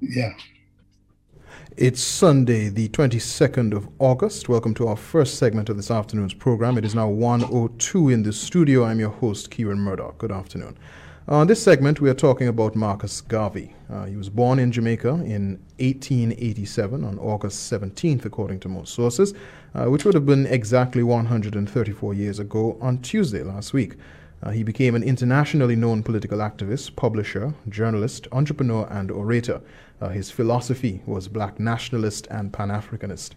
Yeah. It's Sunday, the 22nd of August. Welcome to our first segment of this afternoon's program. It is now 1.02 in the studio. I'm your host, Kieron Murdoch. Good afternoon. On this segment, we are talking about Marcus Garvey. Uh, he was born in Jamaica in 1887 on August 17th, according to most sources, uh, which would have been exactly 134 years ago on Tuesday last week. Uh, he became an internationally known political activist, publisher, journalist, entrepreneur, and orator. Uh, his philosophy was black nationalist and pan Africanist.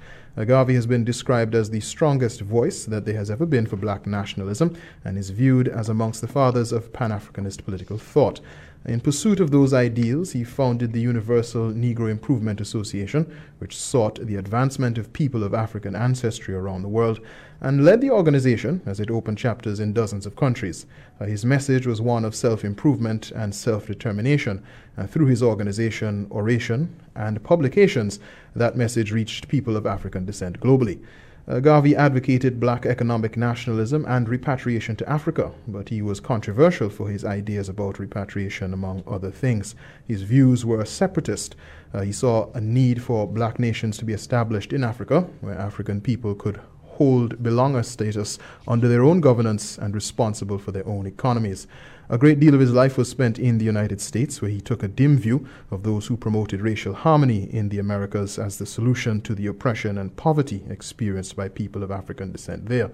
Garvey has been described as the strongest voice that there has ever been for black nationalism and is viewed as amongst the fathers of pan Africanist political thought. In pursuit of those ideals, he founded the Universal Negro Improvement Association, which sought the advancement of people of African ancestry around the world, and led the organization as it opened chapters in dozens of countries. Uh, his message was one of self improvement and self determination. And through his organization, oration, and publications, that message reached people of African descent globally. Uh, Garvey advocated black economic nationalism and repatriation to Africa, but he was controversial for his ideas about repatriation, among other things. His views were separatist. Uh, he saw a need for black nations to be established in Africa, where African people could hold belonger status under their own governance and responsible for their own economies. A great deal of his life was spent in the United States, where he took a dim view of those who promoted racial harmony in the Americas as the solution to the oppression and poverty experienced by people of African descent there.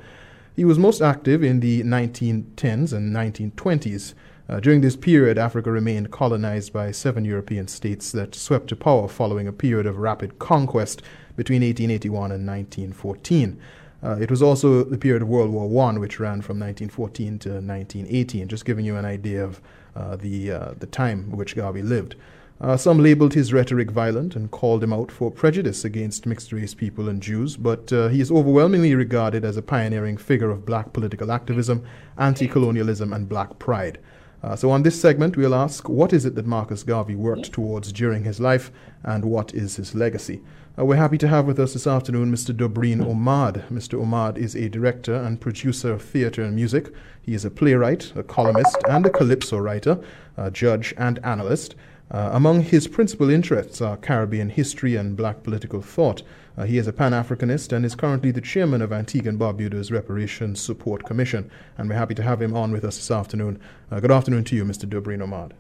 He was most active in the 1910s and 1920s. Uh, during this period, Africa remained colonized by seven European states that swept to power following a period of rapid conquest between 1881 and 1914. Uh, it was also the period of World War I, which ran from 1914 to 1918, just giving you an idea of uh, the, uh, the time which Garvey lived. Uh, some labeled his rhetoric violent and called him out for prejudice against mixed race people and Jews, but uh, he is overwhelmingly regarded as a pioneering figure of black political activism, anti colonialism, and black pride. Uh, so, on this segment, we'll ask what is it that Marcus Garvey worked towards during his life and what is his legacy? Uh, we're happy to have with us this afternoon Mr. Dobreen Omad. Mr. Omad is a director and producer of theater and music. He is a playwright, a columnist, and a calypso writer, a judge, and analyst. Uh, among his principal interests are Caribbean history and black political thought. Uh, he is a Pan Africanist and is currently the chairman of Antigua and Barbuda's Reparations Support Commission. And we're happy to have him on with us this afternoon. Uh, good afternoon to you, Mr. Dobreen Omad.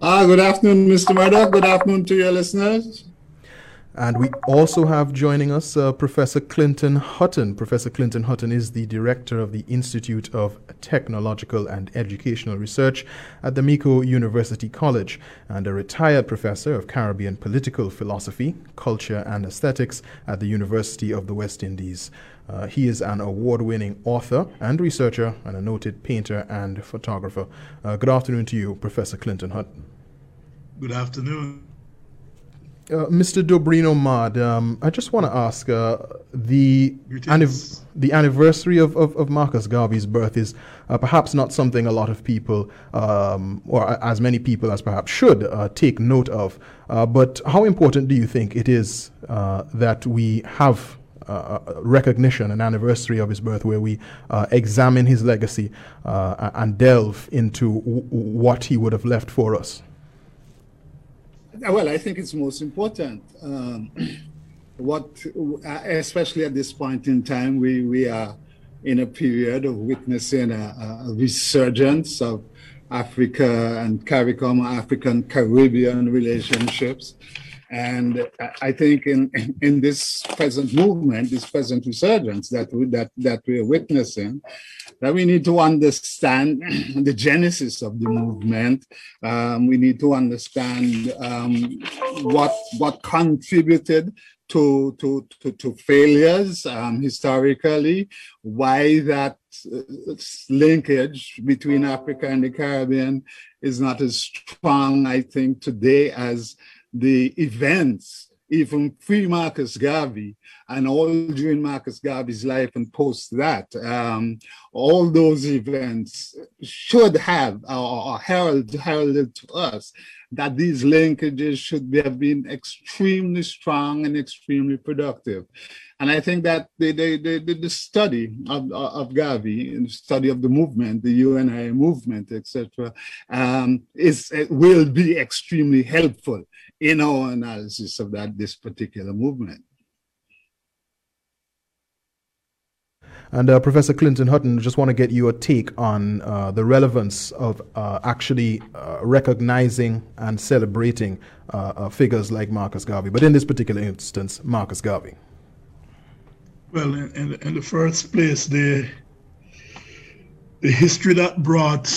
Ah, good afternoon, Mr. Murdoch. Good afternoon to your listeners. And we also have joining us uh, Professor Clinton Hutton. Professor Clinton Hutton is the director of the Institute of Technological and Educational Research at the Mico University College and a retired professor of Caribbean political philosophy, culture, and aesthetics at the University of the West Indies. Uh, he is an award winning author and researcher and a noted painter and photographer. Uh, good afternoon to you, Professor Clinton Hutton. Good afternoon. Uh, Mr. Dobreen Omad, um, I just want to ask uh, the anniv- the anniversary of, of, of, Marcus Garvey's birth is uh, perhaps not something a lot of people, um, or as many people as perhaps should, uh, take note of. Uh, but how important do you think it is that we have recognition, an anniversary of his birth, where we examine his legacy and delve into w- what he would have left for us? Well, I think it's most important. Um, what, especially at this point in time, we, we are in a period of witnessing a, a resurgence of Africa and CARICOM, African Caribbean relationships. And I think in, in this present movement, this present resurgence that, we, that, that we're witnessing, that we need to understand the genesis of the movement. Um, we need to understand um, what what contributed to to to, to failures um, historically, why that uh, linkage between Africa and the Caribbean is not as strong, I think, today as the events even pre Marcus Garvey and all during Marcus Garvey's life and post that, um, all those events should have or, herald, heralded to us that these linkages should have been extremely strong and extremely productive. And I think that the, the, the, the study of, of Garvey, the study of the movement, the UNI movement, etc., um, is will be extremely helpful in our analysis of that this particular movement. And uh, Professor Clinton Hutton, just want to get your take on uh, the relevance of uh, actually uh, recognizing and celebrating uh, uh, figures like Marcus Garvey, but in this particular instance, Marcus Garvey. Well, in, in, in the first place, the the history that brought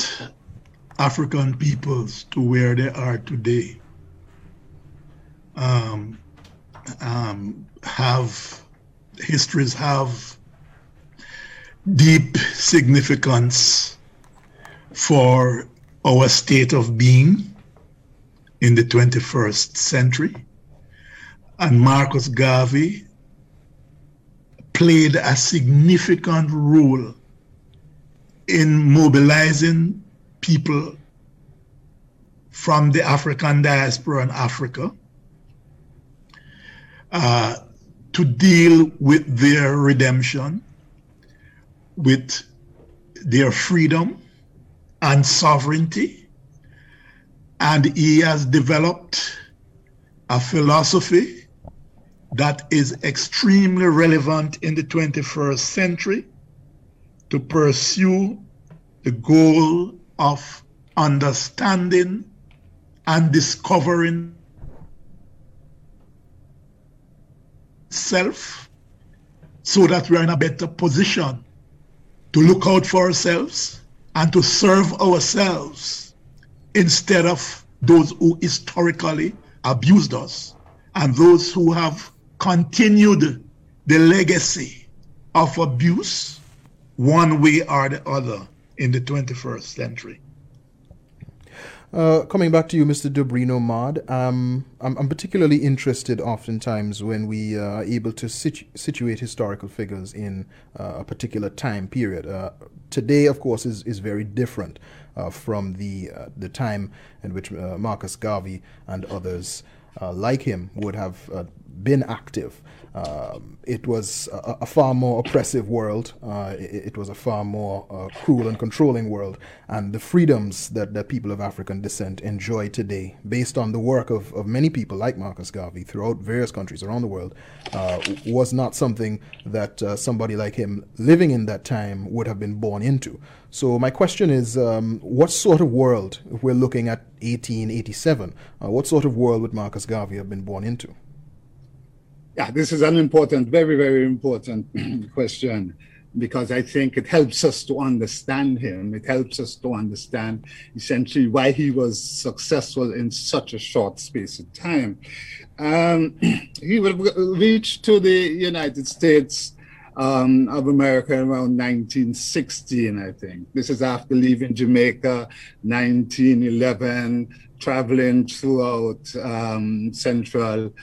African peoples to where they are today um, um, have histories have deep significance for our state of being in the 21st century. And Marcus Garvey played a significant role in mobilizing people from the African diaspora in Africa uh, to deal with their redemption, with their freedom and sovereignty. And he has developed a philosophy that is extremely relevant in the 21st century to pursue the goal of understanding and discovering self so that we are in a better position to look out for ourselves and to serve ourselves instead of those who historically abused us and those who have continued the legacy of abuse one way or the other in the 21st century. Uh, coming back to you, Mr. Dobrino Mad, um, I'm, I'm, particularly interested oftentimes when we uh, are able to situ- situate historical figures in uh, a particular time period. Uh, today, of course, is, is very different uh, from the, uh, the time in which Marcus Garvey and others like him would have been active. Um, it was a, a, far more oppressive world. Uh, it, it, was a far more uh, cruel and controlling world. And the freedoms that, the people of African descent enjoy today, based on the work of, of many people like Marcus Garvey throughout various countries around the world, uh, was not something that uh, somebody like him living in that time would have been born into. So, my question is um, what sort of world, if we're looking at 1887, uh, what sort of world would Marcus Garvey have been born into? Yeah, this is an important, very, very important question because I think it helps us to understand him. It helps us to understand essentially why he was successful in such a short space of time. Um, he reached to the United States um, of America around 1916, I think. This is after leaving Jamaica, 1911, traveling throughout um, Central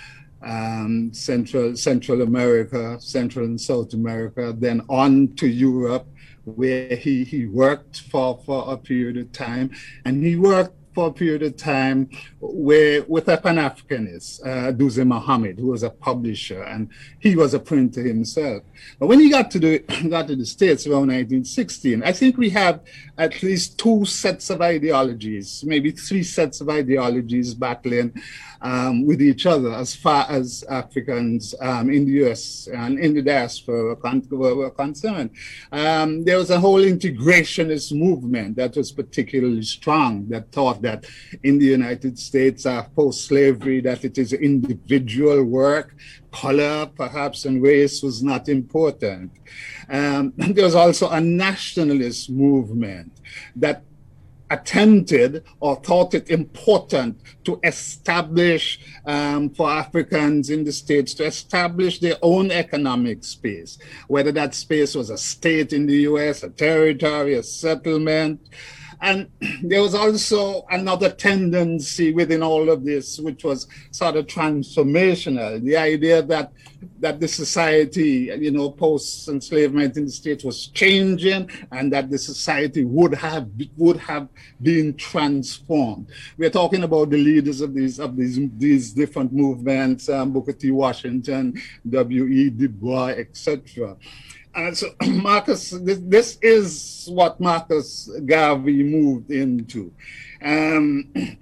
um, Central Central America, Central and South America, then on to Europe, where he, he worked for, for a period of time. And he worked for a period of time where, with a Pan Africanist, uh, Dusé Mohamed, who was a publisher, and he was a printer himself. But when he got to the got to the States around 1916, I think we have at least two sets of ideologies, maybe three sets of ideologies battling um, with each other as far as Africans um, in the US and in the diaspora were, were concerned. Um, there was a whole integrationist movement that was particularly strong that thought that in the United States, uh, post slavery, that it is individual work, color perhaps, and race was not important. Um, there was also a nationalist movement that attempted or thought it important to establish um, for Africans in the States to establish their own economic space, whether that space was a state in the US, a territory, a settlement. And there was also another tendency within all of this, which was sort of transformational. The idea that that the society, you know, post enslavement in the states was changing, and that the society would have would have been transformed. We're talking about the leaders of these of these these different movements, um, Booker T. Washington, W. E. Du Bois, etc. And so Marcus, this, this, is what Marcus Garvey moved into. Um,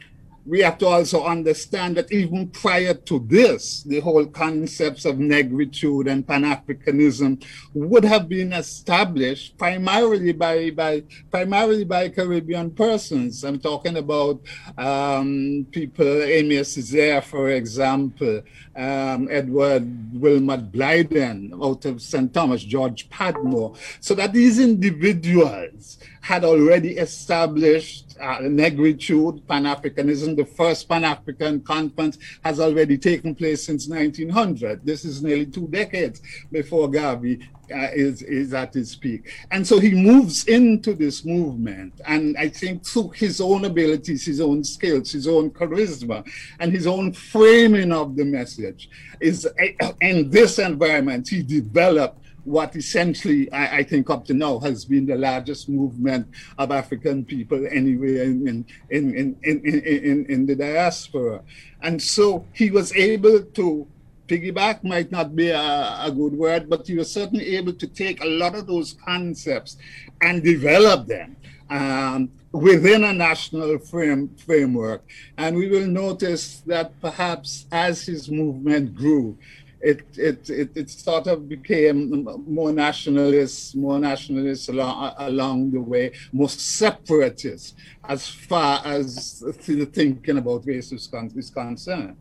we have to also understand that even prior to this, the whole concepts of negritude and Pan-Africanism would have been established primarily by, by primarily by Caribbean persons. I'm talking about um, people, Aimé Césaire, for example, um, Edward Wilmot Blyden out of St. Thomas, George Padmore, so that these individuals had already established uh, negritude, Pan-Africanism. The first Pan-African conference has already taken place since 1900. This is nearly two decades before Garvey uh, is, is at his peak. And so he moves into this movement. And I think through his own abilities, his own skills, his own charisma, and his own framing of the message is uh, in this environment, he developed what essentially I, I, think up to now has been the largest movement of African people anywhere in, in, in, in, in, in, the diaspora. And so he was able to piggyback might not be a, a, good word, but he was certainly able to take a lot of those concepts and develop them um, within a national frame, framework. And we will notice that perhaps as his movement grew, it, it, it, it sort of became more nationalist, more nationalist along, along the way, more separatist as far as the thinking about race is concerned.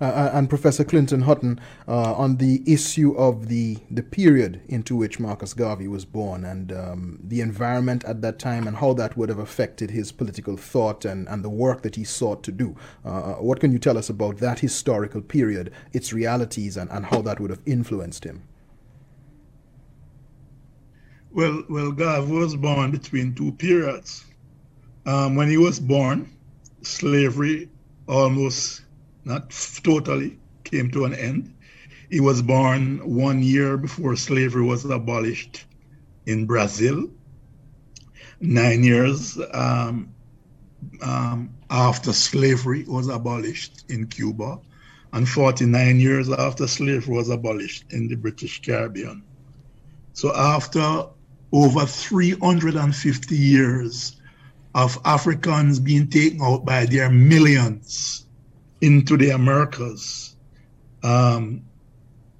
Uh, uh, and Professor Clinton Hutton uh, on the issue of the, the period into which Marcus Garvey was born and um, the environment at that time and how that would have affected his political thought and, and the work that he sought to do. Uh, uh what can you tell us about that historical period, its realities, and, and how that would have influenced him? Well, well, Garvey was born between two periods. Um, when he was born, slavery almost not totally, came to an end. He was born one year before slavery was abolished in Brazil, nine years um, um, after slavery was abolished in Cuba, and 49 years after slavery was abolished in the British Caribbean. So, after over 350 years of Africans being taken out by their millions into the Americas um,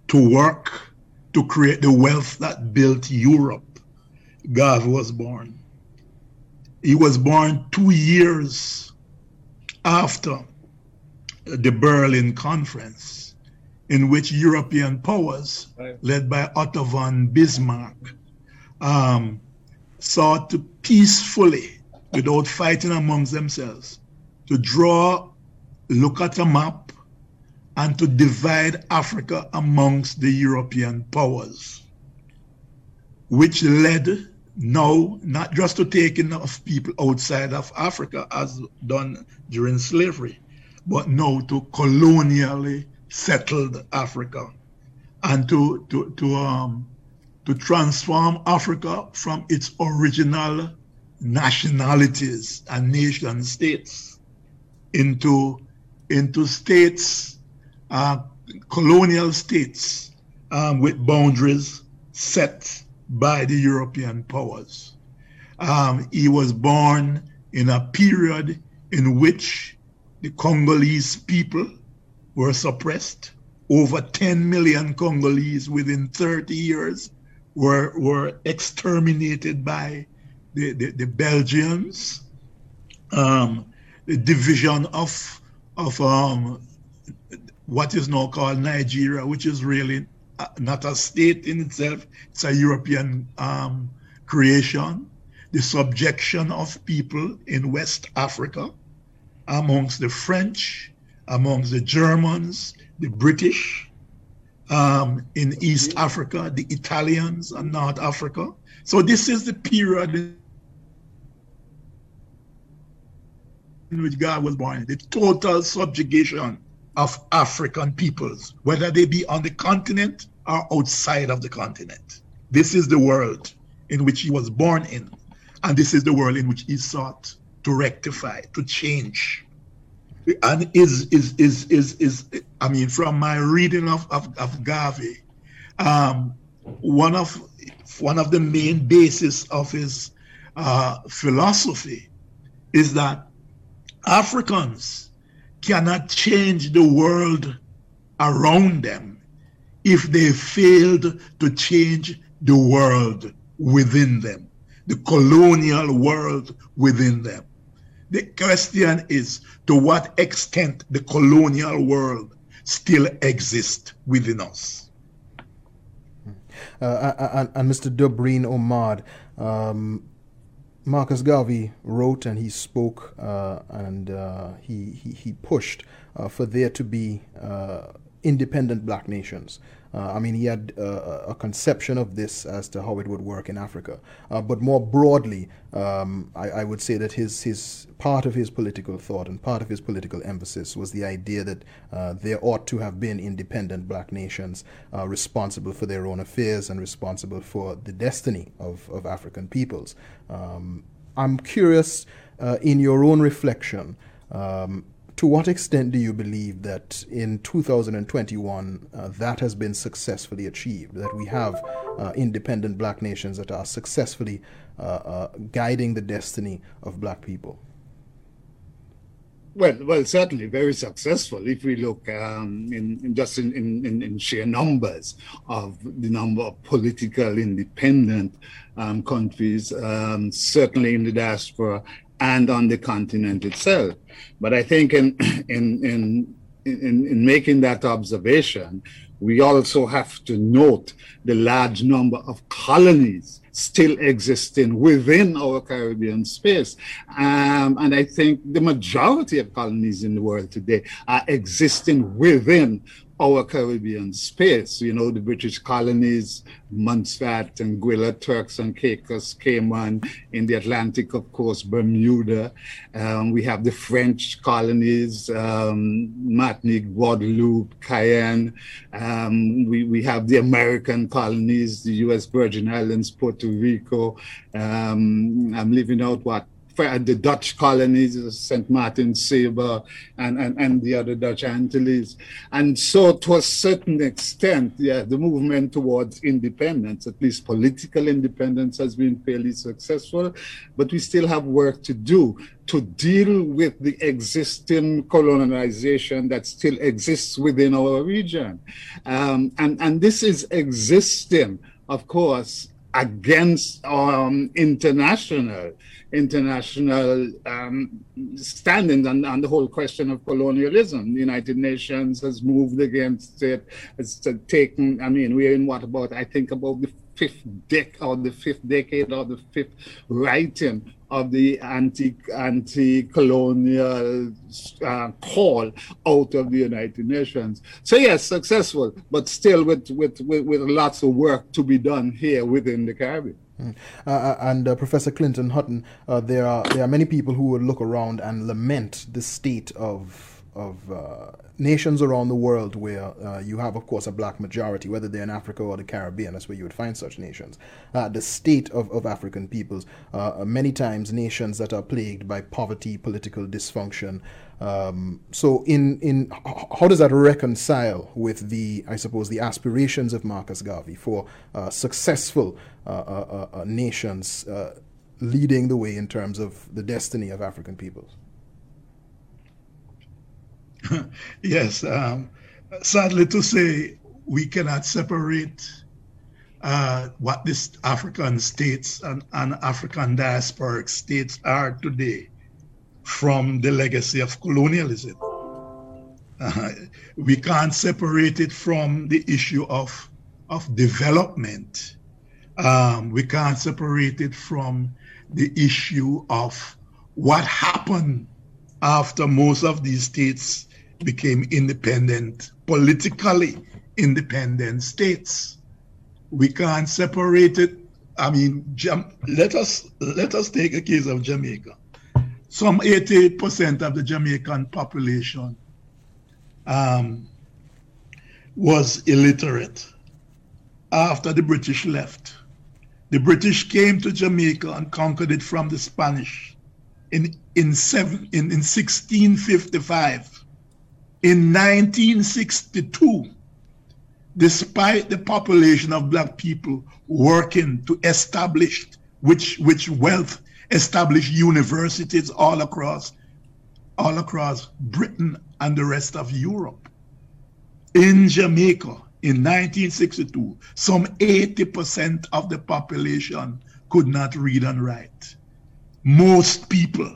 to work to create the wealth that built Europe, Garvey was born. He was born two years after the Berlin Conference, in which European powers, right. led by Otto von Bismarck, um, sought to peacefully, without fighting amongst themselves, to draw look at a map and to divide Africa amongst the European powers, which led now not just to taking of people outside of Africa as done during slavery, but now to colonially settled Africa and to to to um to transform Africa from its original nationalities and nation states into into states, uh, colonial states, um, with boundaries set by the European powers. Um, he was born in a period in which the Congolese people were suppressed. Over 10 million Congolese within 30 years were, were exterminated by the, the, the Belgians. Um, the division of of um, what is now called Nigeria, which is really uh, not a state in itself, it's a European um, creation. The subjection of people in West Africa amongst the French, amongst the Germans, the British, um, in East Africa, the Italians and North Africa. So this is the period in which God was born, the total subjugation of African peoples, whether they be on the continent or outside of the continent. This is the world in which he was born in, and this is the world in which he sought to rectify, to change. And is is is is is I mean, from my reading of of, of Garvey, um, one of one of the main bases of his uh, philosophy is that Africans cannot change the world around them if they failed to change the world within them, the colonial world within them. The question is to what extent the colonial world still exists within us. Uh, and, and, Mr. Dubreen Omad, um, Marcus Garvey wrote and he spoke uh, and uh, he, he, he, pushed uh, for there to be uh, independent black nations. Uh, I mean, he had uh, a conception of this as to how it would work in Africa. Uh, but more broadly, um, I, I, would say that his, his part of his political thought and part of his political emphasis was the idea that uh, there ought to have been independent black nations uh, responsible for their own affairs and responsible for the destiny of, of African peoples. Um, I'm curious, uh, in your own reflection, um, to what extent do you believe that in 2021 uh, that has been successfully achieved? That we have uh, independent black nations that are successfully uh, uh guiding the destiny of black people? Well, well, certainly very successful. If we look um, in, in, just in, in, in, sheer numbers of the number of political independent um, countries, um, certainly in the diaspora and on the continent itself. But I think in in in in, in making that observation, we also have to note the large number of colonies still existing within our Caribbean space. Um, and I think the majority of colonies in the world today are existing within our Caribbean space. You know, the British colonies, Montserrat, Anguilla, Turks and Caicos, Cayman, in the Atlantic, of course, Bermuda. Um, we have the French colonies, um, Martinique, Guadeloupe, Cayenne. Um, we, we have the American colonies, the U.S. Virgin Islands, Puerto Rico. Um, I'm leaving out what the Dutch colonies, St. Martin, Saba, and, and, and the other Dutch Antilles. And so, to a certain extent, yeah, the movement towards independence, at least political independence, has been fairly successful, but we still have work to do to deal with the existing colonization that still exists within our region. Um, and, and this is existing, of course, against um, international international um, standings on, on, the whole question of colonialism. The United Nations has moved against it. It's taken, I mean, we're in what about, I think about the fifth dec or the fifth decade or the fifth writing of the anti anti colonial uh, call out of the United Nations. So yes, successful, but still with with, with, with lots of work to be done here within the Caribbean. Mm. Uh, uh, and uh, Professor Clinton Hutton, uh, there are there are many people who would look around and lament the state of of uh, nations around the world where uh, you have, of course, a black majority, whether they're in Africa or the Caribbean. That's where you would find such nations. the state of, of African peoples, many times nations that are plagued by poverty, political dysfunction, um, so, in in how does that reconcile with the, I suppose, the aspirations of Marcus Garvey for uh, successful uh, uh, uh, uh nations uh, leading the way in terms of the destiny of African peoples? yes, um, sadly to say, we cannot separate what these African states and, and African diasporic states are today from the legacy of colonialism. Uh, we can't separate it from the issue of, of development. Um, we can't separate it from the issue of what happened after most of these states became independent, politically independent states. We can't separate it. I mean, let us let us take a case of Jamaica. some 80% of the Jamaican population um, was illiterate after the British left. The British came to Jamaica and conquered it from the Spanish in, in, seven, in, in 1655. In 1962, despite the population of black people working to establish which, which wealth establish universities all across all across Britain and the rest of Europe. In Jamaica in 1962, some 80% of the population could not read and write. Most people,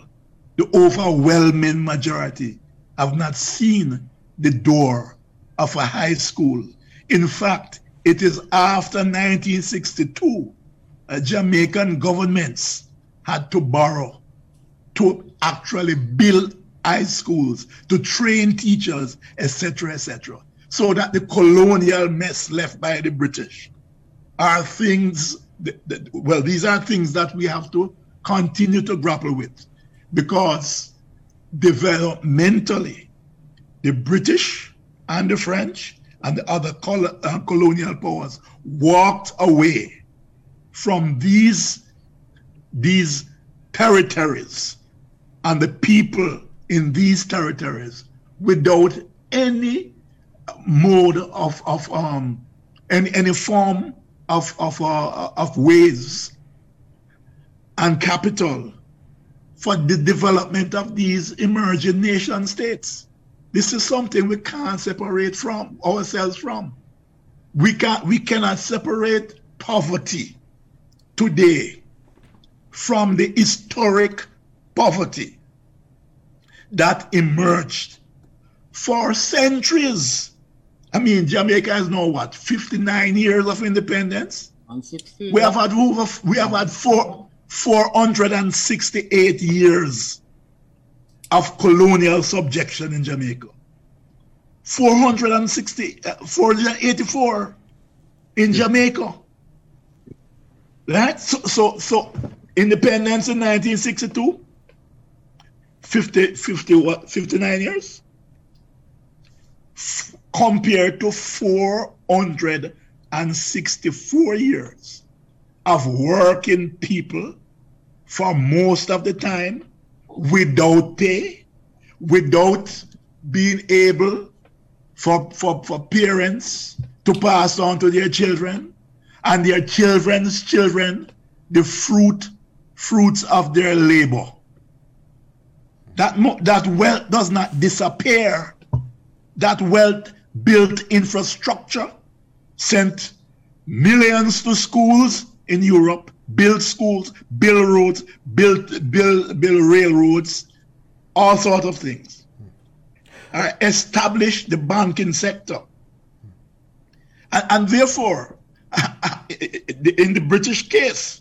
the overwhelming majority, have not seen the door of a high school. In fact, it is after 1962, uh, Jamaican governments had to borrow to actually build high schools, to train teachers, etc., etc. So that the colonial mess left by the British are things, that, that, well, these are things that we have to continue to grapple with because developmentally, the British and the French and the other col uh, colonial powers walked away from these these territories and the people in these territories without any mode of, of um, any, any form of, of, uh, of ways and capital for the development of these emerging nation states. This is something we can't separate from ourselves from. We, can, we cannot separate poverty today from the historic poverty that emerged for centuries. I mean, Jamaica has now what, 59 years of independence? We have had over, we have had four, 468 years of colonial subjection in Jamaica. 460, uh, 484 in Jamaica. Right? So, so, so Independence in 1962, 50, 50 what, 59 years, F compared to 464 years of working people for most of the time without pay, without being able for, for, for parents to pass on to their children and their children's children the fruit fruits of their labor. That, that wealth does not disappear. That wealth built infrastructure, sent millions to schools in Europe, built schools, built roads, built, build, build railroads, all sorts of things. Uh, establish the banking sector. And, and therefore, in the British case,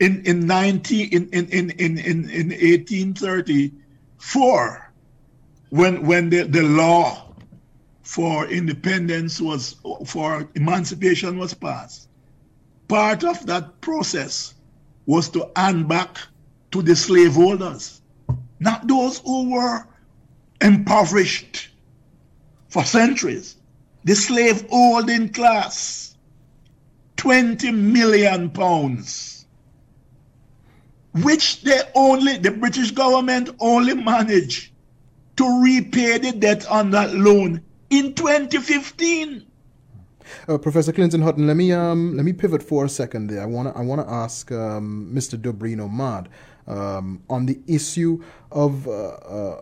in in 90 in in in in in, in 1834 when when the, the law for independence was for emancipation was passed part of that process was to hand back to the slaveholders not those who were impoverished for centuries the slave holding class 20 million pounds which they only, the British government only managed to repay the debt on that loan in 2015. Uh, Professor Clinton Hutton, let me um, let me pivot for a second there. I want to I want to ask um, Mr. Dobrino Mad um, on the issue of uh, uh,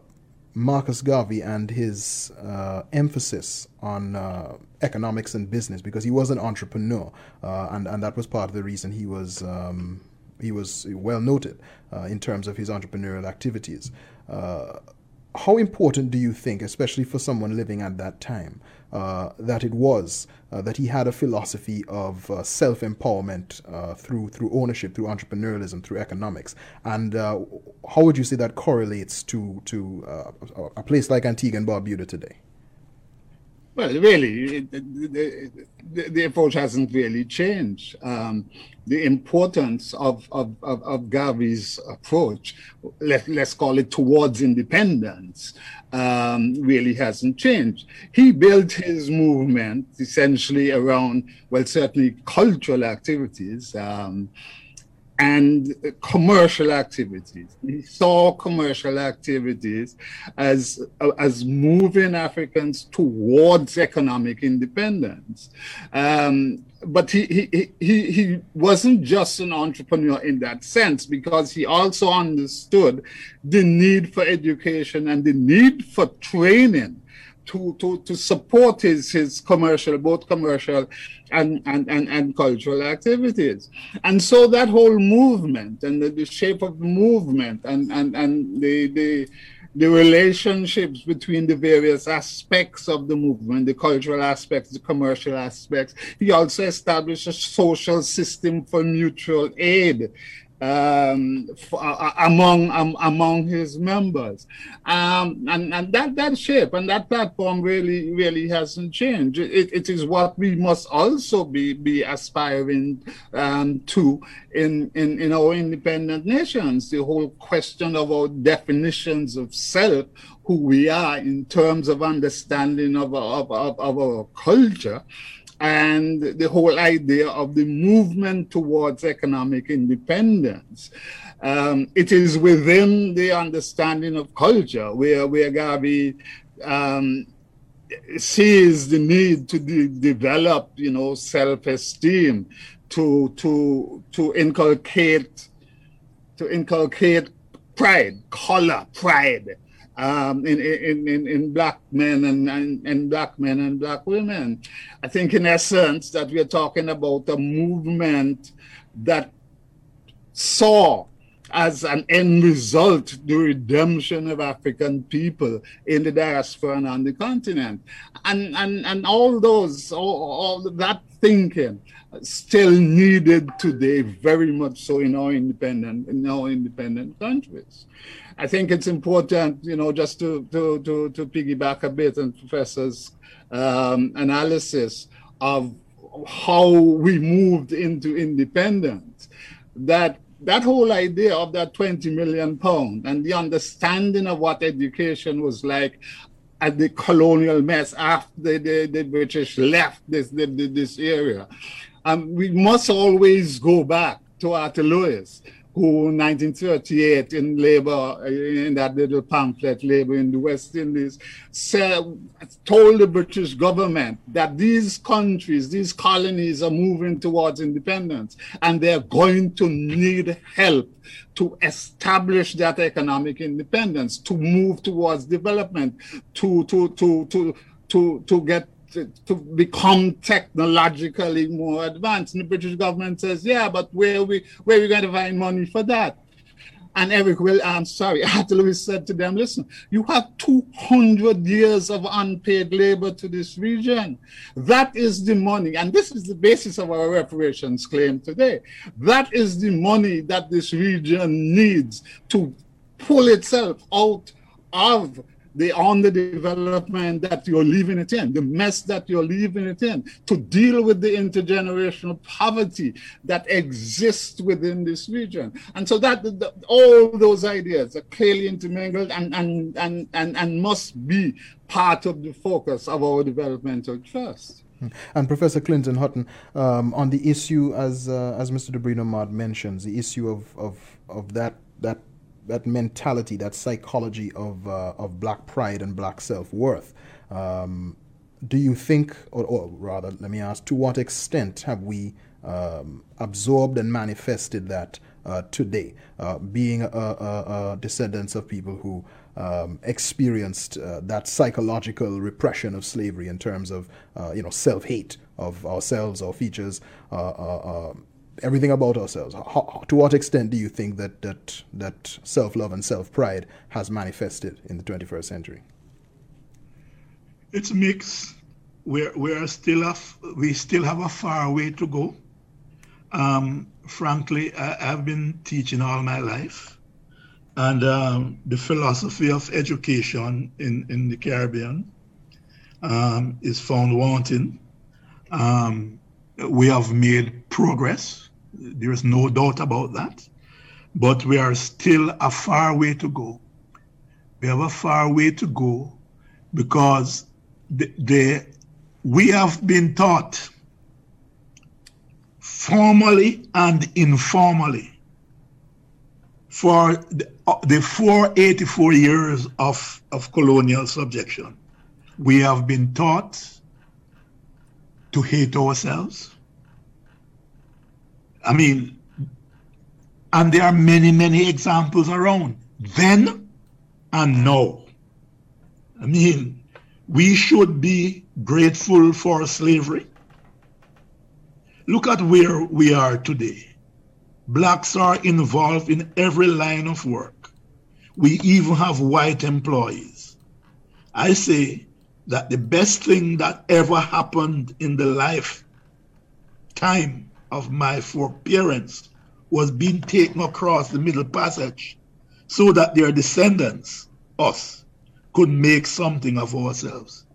Marcus Garvey and his uh, emphasis on uh, economics and business because he was an entrepreneur, uh, and and that was part of the reason he was um, he was well noted in terms of his entrepreneurial activities. How important do you think, especially for someone living at that time, uh, that it was uh, that he had a philosophy of uh, self-empowerment uh, through through ownership, through entrepreneurialism, through economics, and how would you say that correlates to to a place like Antigua and Barbuda today? Well, really, the, the, the, approach hasn't really changed. Um, the importance of, of, of, of Garvey's approach, let, let's call it towards independence, um, really hasn't changed. He built his movement essentially around, well, certainly cultural activities. Um, and commercial activities. He saw commercial activities as, as moving Africans towards economic independence. Um, but he, he, he, he wasn't just an entrepreneur in that sense because he also understood the need for education and the need for training to, to, to support his, his commercial, both commercial and, and, and, and cultural activities. And so that whole movement and the, the shape of the movement and, and, and the, the, the relationships between the various aspects of the movement, the cultural aspects, the commercial aspects. He also established a social system for mutual aid um, for, uh, among um, among his members, um, and and that that shape and that platform really really hasn't changed. It, it is what we must also be be aspiring um, to in, in in our independent nations. The whole question of our definitions of self, who we are in terms of understanding of of, of, of our culture and the whole idea of the movement towards economic independence. Um, it is within the understanding of culture where, where Garvey um, sees the need to de- develop, you know, self-esteem, to to to inculcate to inculcate pride, color, pride, um, in, in, in, in black men and, and, and black men and black women. I think, in essence, that we're talking about a movement that saw as an end result the redemption of African people in the diaspora and on the continent. And, and, and all those, all, all that thinking still needed today very much so in our independent, in our independent countries. I think it's important, you know, just to to to, to piggyback a bit on Professor's um, analysis of how we moved into independence. That that whole idea of that 20 million pound and the understanding of what education was like at the colonial mess after the, the, British left this the, this area. Um, we must always go back to Arthur Lewis who 1938 in labor, in that little pamphlet, Labor in the West Indies, said, told the British government that these countries, these colonies are moving towards independence and they're going to need help to establish that economic independence, to move towards development, to, to, to, to, to, to get to, to, become technologically more advanced. And the British government says, yeah, but where are we where are we going to find money for that? And Eric Will, I'm sorry, Lewis said to them, listen, you have 200 years of unpaid labor to this region. That is the money. And this is the basis of our reparations claim today. That is the money that this region needs to pull itself out of the underdevelopment that you're leaving it in, the mess that you're leaving it in, to deal with the intergenerational poverty that exists within this region. And so that the, all those ideas are clearly intermingled and, and, and, and, and must be part of the focus of our developmental trust. And Professor Clinton Hutton, um, on the issue, as uh, as Mr. Dorbrene mentions, the issue of, of, of that that that mentality, that psychology of uh, of black pride and black self worth. Um, do you think, or, or, rather, let me ask, to what extent have we um, absorbed and manifested that uh, today, uh, being descendants of people who um, experienced uh, that psychological repression of slavery in terms of, uh, you know, self-hate of ourselves, our features, uh, everything about ourselves. How, to what extent do you think that that that self love and self pride has manifested in the 21st century? It's a mix. We're we're still a, we still have a far way to go. Um, frankly, I, have been teaching all my life, and um, the philosophy of education in in the Caribbean um, is found wanting. Um, we have made progress. There is no doubt about that. But we are still a far way to go. We have a far way to go because the, the we have been taught formally and informally for the, uh, the 484 years of, of colonial subjection. We have been taught to hate ourselves. I mean, and there are many, many examples around then and now. I mean, we should be grateful for slavery. Look at where we are today. Blacks are involved in every line of work. We even have white employees. I say that the best thing that ever happened in the lifetime of my four parents was being taken across the Middle Passage so that their descendants, us, could make something of ourselves.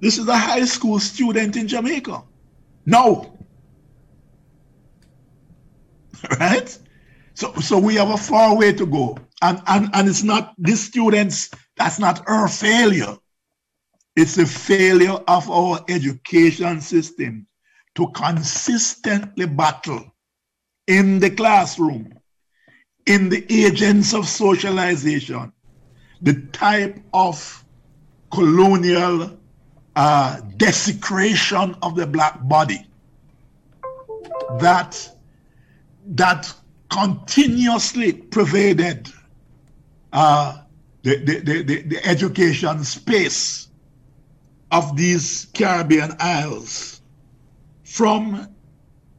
This is a high school student in Jamaica. No. right? So, so we have a far way to go. And, and, and it's not, these students, that's not our failure. It's a failure of our education system to consistently battle in the classroom, in the agents of socialization, the type of colonial uh, desecration of the black body that that continuously pervaded uh, the, the, the, the, education space of these Caribbean isles from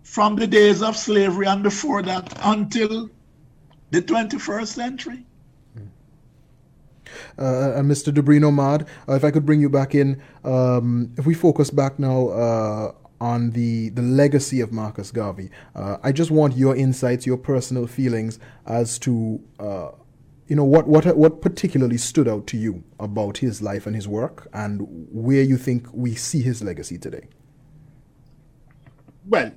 from the days of slavery and before that until the 21st century. Uh, uh Mr. Dubrino Mad, uh, if I could bring you back in, um, if we focus back now uh, on the, the legacy of Marcus Garvey, uh, I just want your insights, your personal feelings as to, uh, you know, what, what, what particularly stood out to you about his life and his work, and where you think we see his legacy today. Well,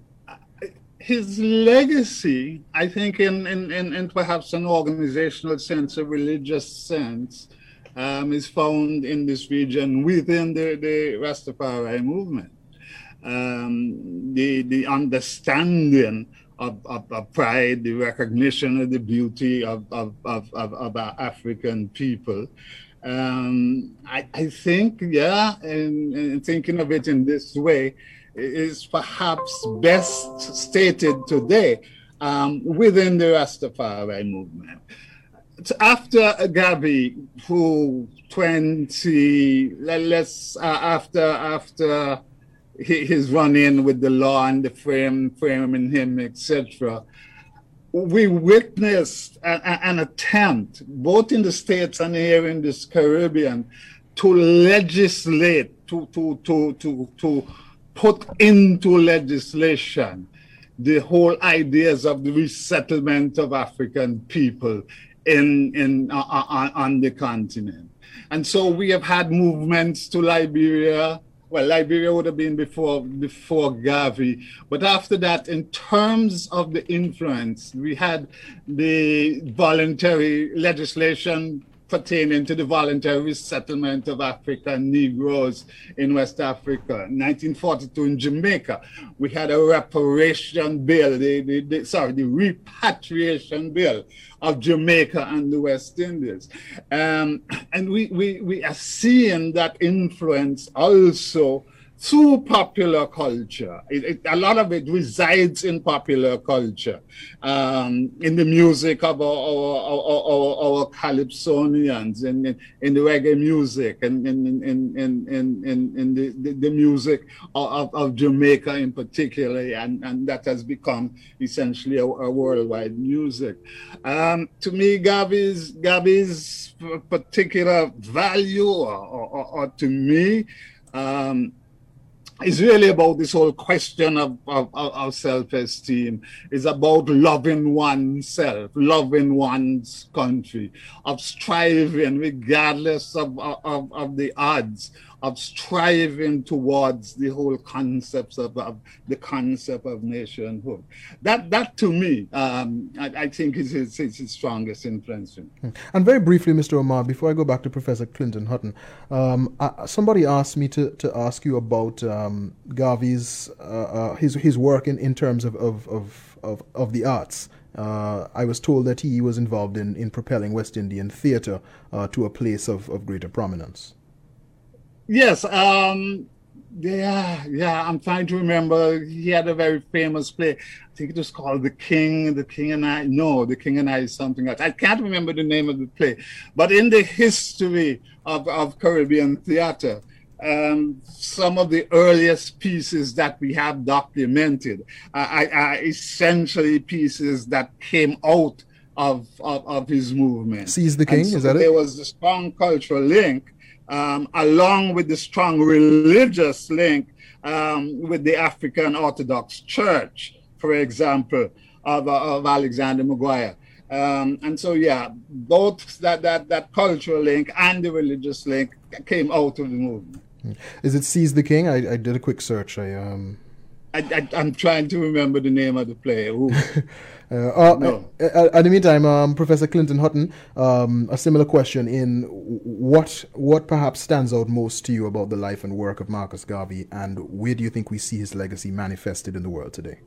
his legacy, I think, in, in, in, in, perhaps an organizational sense, a religious sense, um, is found in this region within the, the Rastafari movement. Um, the, the understanding of, of, of, pride, the recognition of the beauty of, of, of, of our African people. Um, I, I think, yeah, and, and thinking of it in this way, is perhaps best stated today um, within the Rastafari movement. After Garvey, who 20, let's, uh, after, after his run-in with the law and the frame, framing him, etc., we witnessed a, an attempt, both in the States and here in this Caribbean, to legislate, to, to, to, to, to put into legislation the whole ideas of the resettlement of African people in, in, uh, on, on the continent. And so we have had movements to Liberia. Well, Liberia would have been before before Garvey, but after that, in terms of the influence, we had the voluntary legislation pertaining to the voluntary resettlement of African Negroes in West Africa. 1942 in Jamaica, we had a reparation bill, the, the, the, sorry, the repatriation bill of Jamaica and the West Indies. Um, and we, we, we are seeing that influence also through popular culture. It, it, a lot of it resides in popular culture, um, in the music of our, our, our, our calypsonians, in, in, in, the reggae music, and in, in, in, in, in, the, the, the, music of, of Jamaica in particular, and, and that has become essentially a, a worldwide music. Um, to me, Garvey's particular value, or, or, or to me, um, it's really about this whole question of, of, of self-esteem. It's about loving oneself, loving one's country, of striving regardless of, of, of the odds, of striving towards the whole concepts of, of the concept of nationhood. That that to me, um, I, I, think is his, is his strongest influence. Hmm. And very briefly, Mr. Omar, before I go back to Professor Clinton Hutton, um, somebody asked me to, to ask you about um, Garvey's uh, uh, his his work in, in terms of, of, of, of, of the arts. Uh, I was told that he was involved in, in propelling West Indian theatre uh, to a place of, of greater prominence. Yes, um, yeah, yeah. I'm trying to remember. He had a very famous play. I think it was called The King, The King and I. No, The King and I is something else. I can't remember the name of the play. But in the history of, of Caribbean theater, um, some of the earliest pieces that we have documented are, are essentially pieces that came out of, of, of his movement. Seize the King, so is that there it? There was a strong cultural link, um, along with the strong religious link um, with the African Orthodox Church, for example, of, of Alexander McGuire. Um, and so, yeah, both that, that, that cultural link and the religious link came out of the movement. Is it Seize the King? I, I did a quick search. I um. I, am trying to remember the name of the play. uh, uh, no. uh, uh in the meantime, um, Professor Clinton Hutton, um, a similar question in what what perhaps stands out most to you about the life and work of Marcus Garvey, and where do you think we see his legacy manifested in the world today?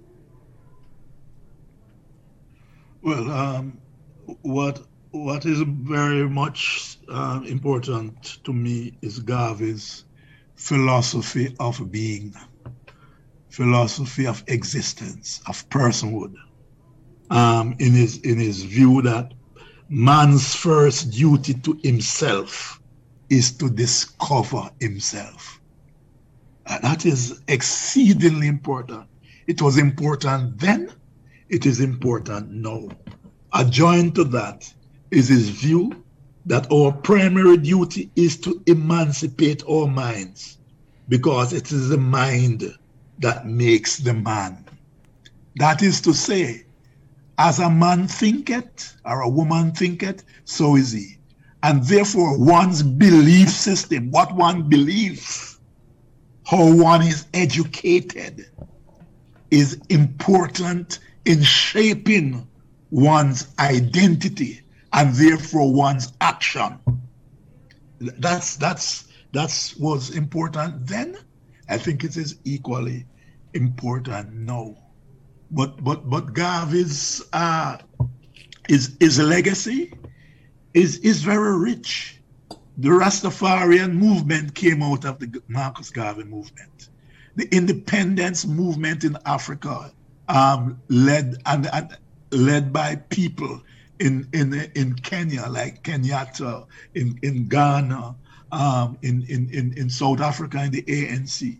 Well, um, what what is very much uh, important to me is Garvey's philosophy of being, philosophy of existence, of personhood. Um, in his in his view that man's first duty to himself is to discover himself. And that is exceedingly important. It was important then, it is important now. Adjoined to that is his view that our primary duty is to emancipate our minds because it is the mind that makes the man. That is to say, as a man thinketh or a woman thinketh, so is he. And therefore, one's belief system, what one believes, how one is educated, is important in shaping one's identity and therefore one's action. That's that's that's was important then. I think it is equally important now. But but but Garvey's uh, his his legacy is is very rich. The Rastafarian movement came out of the Marcus Garvey movement. The independence movement in Africa, um, led and, and led by people in in in Kenya, like Kenyatta, in in Ghana, um, in, in in in South Africa, in the ANC,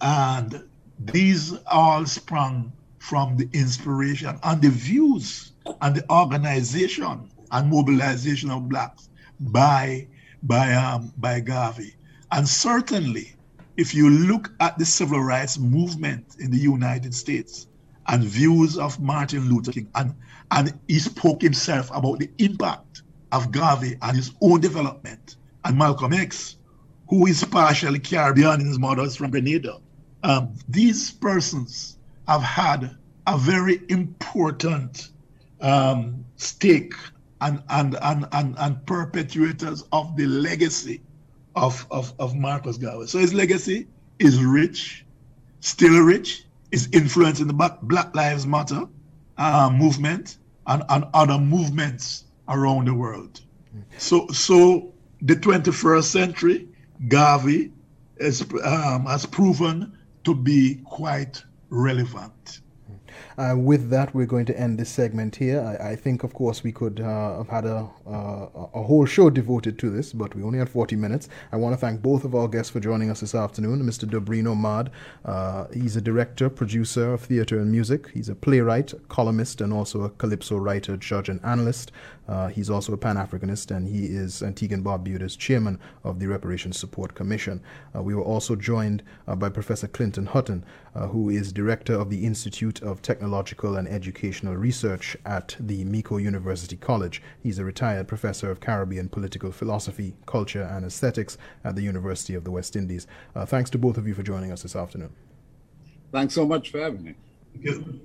and these all sprung from the inspiration and the views and the organization and mobilization of blacks by by um, by Garvey. And certainly, if you look at the civil rights movement in the United States and views of Martin Luther King and and he spoke himself about the impact of Garvey and his own development. And Malcolm X, who is partially Caribbean, in his mother is from Grenada. Um, these persons have had a very important um, stake and, and, and, and, and perpetuators of the legacy of, of, of Marcus Garvey. So his legacy is rich, still rich, is influence in the Black Lives Matter uh, movement and, and other movements around the world. So, so the 21st century, Garvey is, um, has proven to be quite relevant. Uh, with that, we're going to end this segment here. I, I think, of course, we could uh, have had a, uh, a whole show devoted to this, but we only had 40 minutes. I want to thank both of our guests for joining us this afternoon. Mr. Dobrino Mad, uh, he's a director, producer of theater and music. He's a playwright, columnist, and also a calypso writer, judge, and analyst. Uh, he's also a Pan Africanist, and he is Antigua and Barbuda's chairman of the Reparations Support Commission. Uh, we were also joined uh, by Professor Clinton Hutton, uh, who is director of the Institute of Technological and Educational Research at the Mico University College. He's a retired professor of Caribbean political philosophy, culture, and aesthetics at the University of the West Indies. Uh, thanks to both of you for joining us this afternoon. Thanks so much for having me. Thank you.